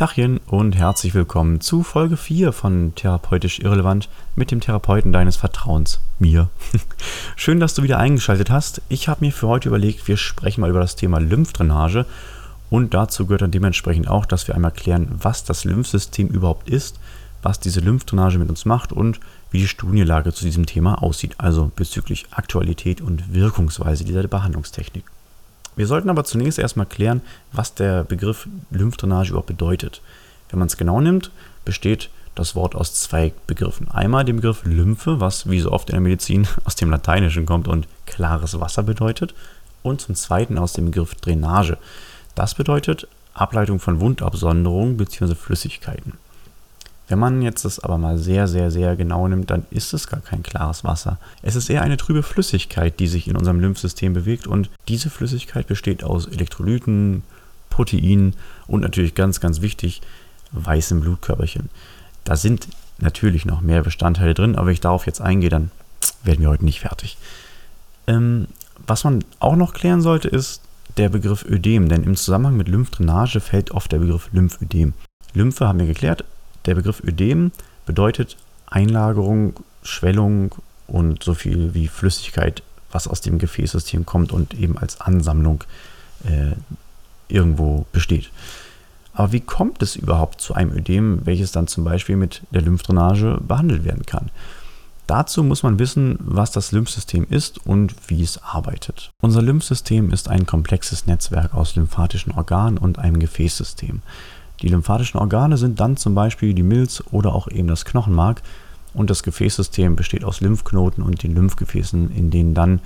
Tachchen und herzlich willkommen zu Folge 4 von Therapeutisch Irrelevant mit dem Therapeuten deines Vertrauens, mir. Schön, dass du wieder eingeschaltet hast. Ich habe mir für heute überlegt, wir sprechen mal über das Thema Lymphdrainage und dazu gehört dann dementsprechend auch, dass wir einmal klären, was das Lymphsystem überhaupt ist, was diese Lymphdrainage mit uns macht und wie die Studienlage zu diesem Thema aussieht, also bezüglich Aktualität und Wirkungsweise dieser Behandlungstechnik. Wir sollten aber zunächst erstmal klären, was der Begriff Lymphdrainage überhaupt bedeutet. Wenn man es genau nimmt, besteht das Wort aus zwei Begriffen. Einmal dem Begriff Lymphe, was wie so oft in der Medizin aus dem Lateinischen kommt und klares Wasser bedeutet. Und zum zweiten aus dem Begriff Drainage. Das bedeutet Ableitung von Wundabsonderungen bzw. Flüssigkeiten. Wenn man jetzt das aber mal sehr, sehr, sehr genau nimmt, dann ist es gar kein klares Wasser. Es ist eher eine trübe Flüssigkeit, die sich in unserem Lymphsystem bewegt und diese Flüssigkeit besteht aus Elektrolyten, Proteinen und natürlich ganz, ganz wichtig, weißen Blutkörperchen. Da sind natürlich noch mehr Bestandteile drin, aber wenn ich darauf jetzt eingehe, dann werden wir heute nicht fertig. Ähm, was man auch noch klären sollte, ist der Begriff Ödem, denn im Zusammenhang mit Lymphdrainage fällt oft der Begriff Lymphödem. Lymphe haben wir geklärt, der Begriff Ödem bedeutet Einlagerung, Schwellung und so viel wie Flüssigkeit, was aus dem Gefäßsystem kommt und eben als Ansammlung äh, irgendwo besteht. Aber wie kommt es überhaupt zu einem Ödem, welches dann zum Beispiel mit der Lymphdrainage behandelt werden kann? Dazu muss man wissen, was das Lymphsystem ist und wie es arbeitet. Unser Lymphsystem ist ein komplexes Netzwerk aus lymphatischen Organen und einem Gefäßsystem. Die lymphatischen Organe sind dann zum Beispiel die Milz oder auch eben das Knochenmark und das Gefäßsystem besteht aus Lymphknoten und den Lymphgefäßen, in denen dann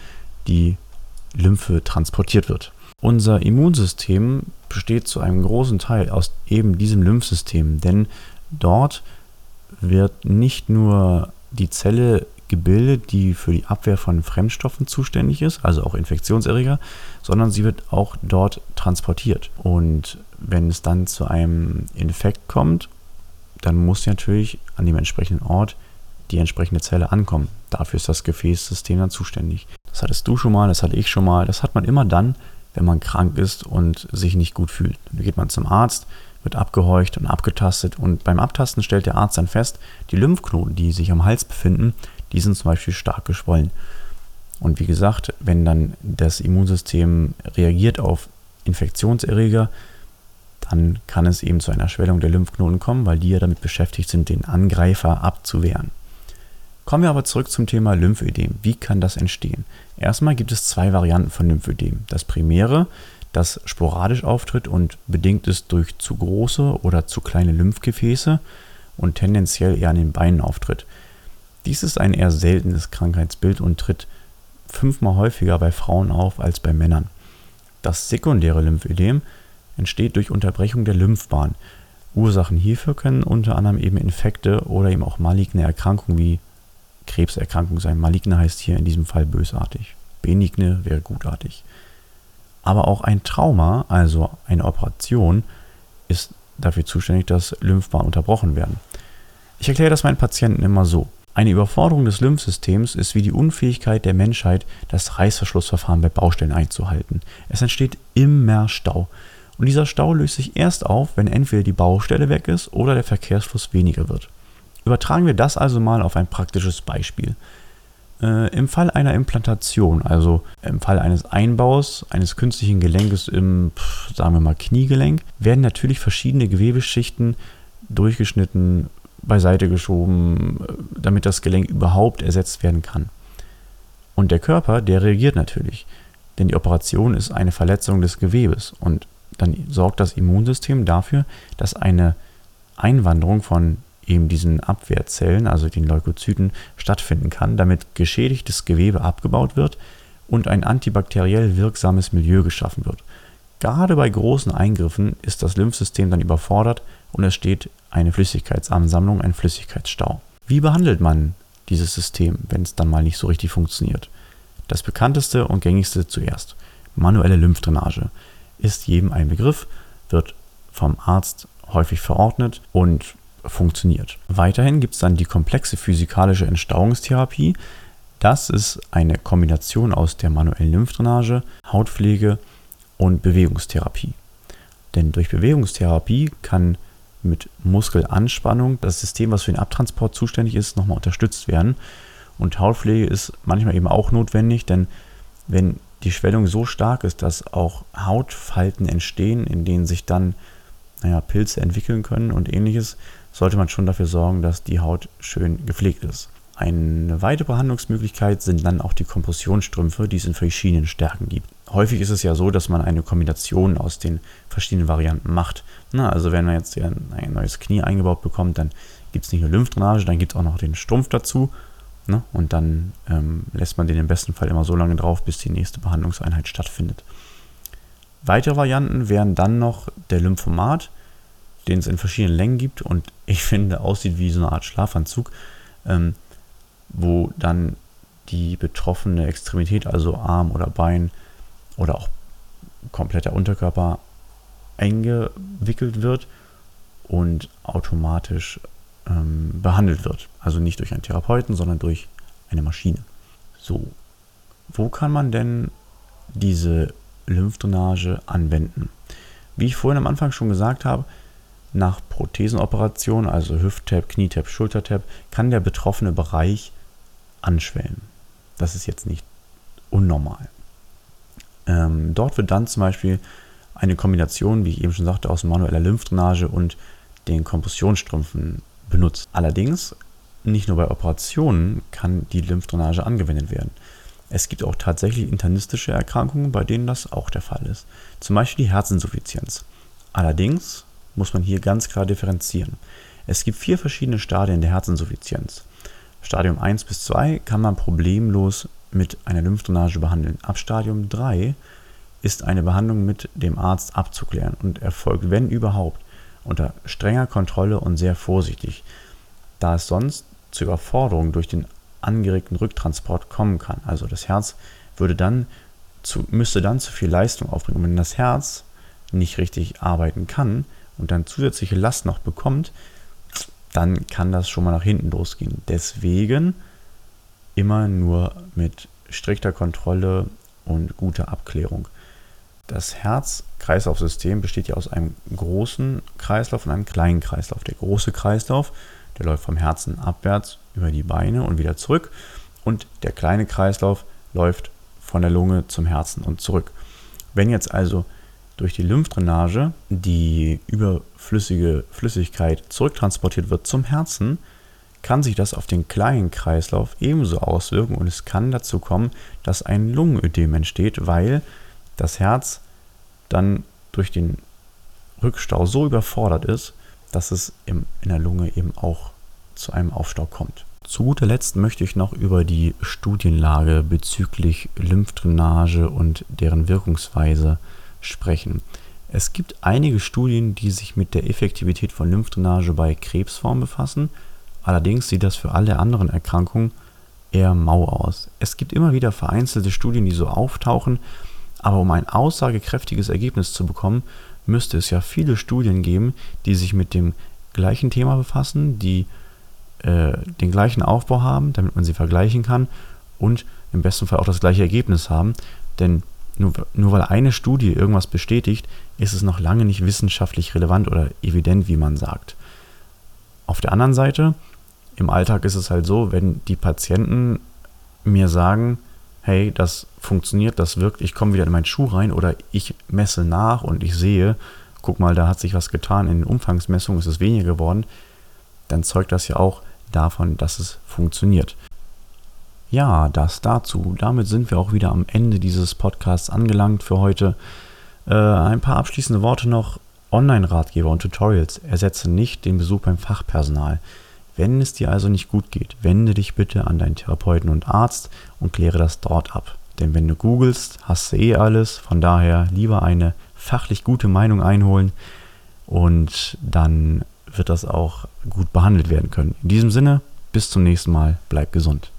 die Lymphe transportiert wird. Unser Immunsystem besteht zu einem großen Teil aus eben diesem Lymphsystem, denn dort wird nicht nur die Zelle gebildet, die für die Abwehr von Fremdstoffen zuständig ist, also auch Infektionserreger, sondern sie wird auch dort transportiert. Und wenn es dann zu einem Infekt kommt, dann muss natürlich an dem entsprechenden Ort die entsprechende Zelle ankommen. Dafür ist das Gefäßsystem dann zuständig. Das hattest du schon mal, das hatte ich schon mal. Das hat man immer dann, wenn man krank ist und sich nicht gut fühlt. Dann geht man zum Arzt, wird abgehorcht und abgetastet und beim Abtasten stellt der Arzt dann fest, die Lymphknoten, die sich am Hals befinden, die sind zum Beispiel stark geschwollen. Und wie gesagt, wenn dann das Immunsystem reagiert auf Infektionserreger, dann kann es eben zu einer Schwellung der Lymphknoten kommen, weil die ja damit beschäftigt sind, den Angreifer abzuwehren. Kommen wir aber zurück zum Thema Lymphödem. Wie kann das entstehen? Erstmal gibt es zwei Varianten von Lymphödem. Das primäre, das sporadisch auftritt und bedingt ist durch zu große oder zu kleine Lymphgefäße und tendenziell eher an den Beinen auftritt. Dies ist ein eher seltenes Krankheitsbild und tritt fünfmal häufiger bei Frauen auf als bei Männern. Das sekundäre Lymphödem entsteht durch Unterbrechung der Lymphbahn. Ursachen hierfür können unter anderem eben Infekte oder eben auch maligne Erkrankungen wie Krebserkrankung sein. Maligne heißt hier in diesem Fall bösartig. Benigne wäre gutartig. Aber auch ein Trauma, also eine Operation, ist dafür zuständig, dass Lymphbahnen unterbrochen werden. Ich erkläre das meinen Patienten immer so. Eine Überforderung des Lymphsystems ist wie die Unfähigkeit der Menschheit, das Reißverschlussverfahren bei Baustellen einzuhalten. Es entsteht immer Stau. Und dieser Stau löst sich erst auf, wenn entweder die Baustelle weg ist oder der Verkehrsfluss weniger wird. Übertragen wir das also mal auf ein praktisches Beispiel. Äh, Im Fall einer Implantation, also im Fall eines Einbaus eines künstlichen Gelenkes im, sagen wir mal, Kniegelenk, werden natürlich verschiedene Gewebeschichten durchgeschnitten, beiseite geschoben, damit das Gelenk überhaupt ersetzt werden kann. Und der Körper, der reagiert natürlich, denn die Operation ist eine Verletzung des Gewebes und dann sorgt das Immunsystem dafür, dass eine Einwanderung von eben diesen Abwehrzellen, also den Leukozyten, stattfinden kann, damit geschädigtes Gewebe abgebaut wird und ein antibakteriell wirksames Milieu geschaffen wird. Gerade bei großen Eingriffen ist das Lymphsystem dann überfordert und es steht eine Flüssigkeitsansammlung, ein Flüssigkeitsstau. Wie behandelt man dieses System, wenn es dann mal nicht so richtig funktioniert? Das bekannteste und gängigste zuerst. Manuelle Lymphdrainage ist jedem ein Begriff, wird vom Arzt häufig verordnet und funktioniert. Weiterhin gibt es dann die komplexe physikalische Entstauungstherapie. Das ist eine Kombination aus der manuellen Lymphdrainage, Hautpflege und Bewegungstherapie. Denn durch Bewegungstherapie kann mit Muskelanspannung das System, was für den Abtransport zuständig ist, nochmal unterstützt werden. Und Hautpflege ist manchmal eben auch notwendig, denn wenn die Schwellung so stark ist, dass auch Hautfalten entstehen, in denen sich dann naja, Pilze entwickeln können und ähnliches, sollte man schon dafür sorgen, dass die Haut schön gepflegt ist. Eine weitere Behandlungsmöglichkeit sind dann auch die Kompressionsstrümpfe, die es in verschiedenen Stärken gibt. Häufig ist es ja so, dass man eine Kombination aus den verschiedenen Varianten macht. Na, also wenn man jetzt ein neues Knie eingebaut bekommt, dann gibt es nicht nur Lymphdrainage, dann gibt es auch noch den Strumpf dazu. Ne? Und dann ähm, lässt man den im besten Fall immer so lange drauf, bis die nächste Behandlungseinheit stattfindet. Weitere Varianten wären dann noch der Lymphomat, den es in verschiedenen Längen gibt und ich finde aussieht wie so eine Art Schlafanzug. Ähm, wo dann die betroffene Extremität, also Arm oder Bein oder auch kompletter Unterkörper eingewickelt wird und automatisch ähm, behandelt wird. Also nicht durch einen Therapeuten, sondern durch eine Maschine. So, wo kann man denn diese Lymphdrainage anwenden? Wie ich vorhin am Anfang schon gesagt habe, nach Prothesenoperation, also Hüft-Tab, Knie-Tab, Schulter-Tab, kann der betroffene Bereich anschwellen. Das ist jetzt nicht unnormal. Ähm, dort wird dann zum Beispiel eine Kombination, wie ich eben schon sagte, aus manueller Lymphdrainage und den Kompressionsstrümpfen benutzt. Allerdings, nicht nur bei Operationen kann die Lymphdrainage angewendet werden. Es gibt auch tatsächlich internistische Erkrankungen, bei denen das auch der Fall ist. Zum Beispiel die Herzinsuffizienz. Allerdings muss man hier ganz klar differenzieren. Es gibt vier verschiedene Stadien der Herzinsuffizienz. Stadium 1 bis 2 kann man problemlos mit einer Lymphdrainage behandeln. Ab Stadium 3 ist eine Behandlung mit dem Arzt abzuklären und erfolgt, wenn überhaupt, unter strenger Kontrolle und sehr vorsichtig, da es sonst zu Überforderungen durch den angeregten Rücktransport kommen kann. Also das Herz würde dann zu, müsste dann zu viel Leistung aufbringen. Und wenn das Herz nicht richtig arbeiten kann und dann zusätzliche Last noch bekommt, dann kann das schon mal nach hinten losgehen. Deswegen immer nur mit strikter Kontrolle und guter Abklärung. Das Herz-Kreislauf-System besteht ja aus einem großen Kreislauf und einem kleinen Kreislauf. Der große Kreislauf, der läuft vom Herzen abwärts über die Beine und wieder zurück. Und der kleine Kreislauf läuft von der Lunge zum Herzen und zurück. Wenn jetzt also durch die Lymphdrainage die überflüssige Flüssigkeit zurücktransportiert wird zum Herzen, kann sich das auf den kleinen Kreislauf ebenso auswirken und es kann dazu kommen, dass ein Lungenödem entsteht, weil das Herz dann durch den Rückstau so überfordert ist, dass es in der Lunge eben auch zu einem Aufstau kommt. Zu guter Letzt möchte ich noch über die Studienlage bezüglich Lymphdrainage und deren Wirkungsweise sprechen. Es gibt einige Studien, die sich mit der Effektivität von Lymphdrainage bei Krebsformen befassen. Allerdings sieht das für alle anderen Erkrankungen eher mau aus. Es gibt immer wieder vereinzelte Studien, die so auftauchen, aber um ein aussagekräftiges Ergebnis zu bekommen, müsste es ja viele Studien geben, die sich mit dem gleichen Thema befassen, die äh, den gleichen Aufbau haben, damit man sie vergleichen kann und im besten Fall auch das gleiche Ergebnis haben. Denn nur, nur weil eine Studie irgendwas bestätigt, ist es noch lange nicht wissenschaftlich relevant oder evident, wie man sagt. Auf der anderen Seite, im Alltag ist es halt so, wenn die Patienten mir sagen, hey, das funktioniert, das wirkt, ich komme wieder in meinen Schuh rein oder ich messe nach und ich sehe, guck mal, da hat sich was getan, in den Umfangsmessungen ist es weniger geworden, dann zeugt das ja auch davon, dass es funktioniert. Ja, das dazu. Damit sind wir auch wieder am Ende dieses Podcasts angelangt für heute. Äh, ein paar abschließende Worte noch. Online-Ratgeber und Tutorials ersetzen nicht den Besuch beim Fachpersonal. Wenn es dir also nicht gut geht, wende dich bitte an deinen Therapeuten und Arzt und kläre das dort ab. Denn wenn du googelst, hast du eh alles. Von daher lieber eine fachlich gute Meinung einholen und dann wird das auch gut behandelt werden können. In diesem Sinne, bis zum nächsten Mal, bleib gesund.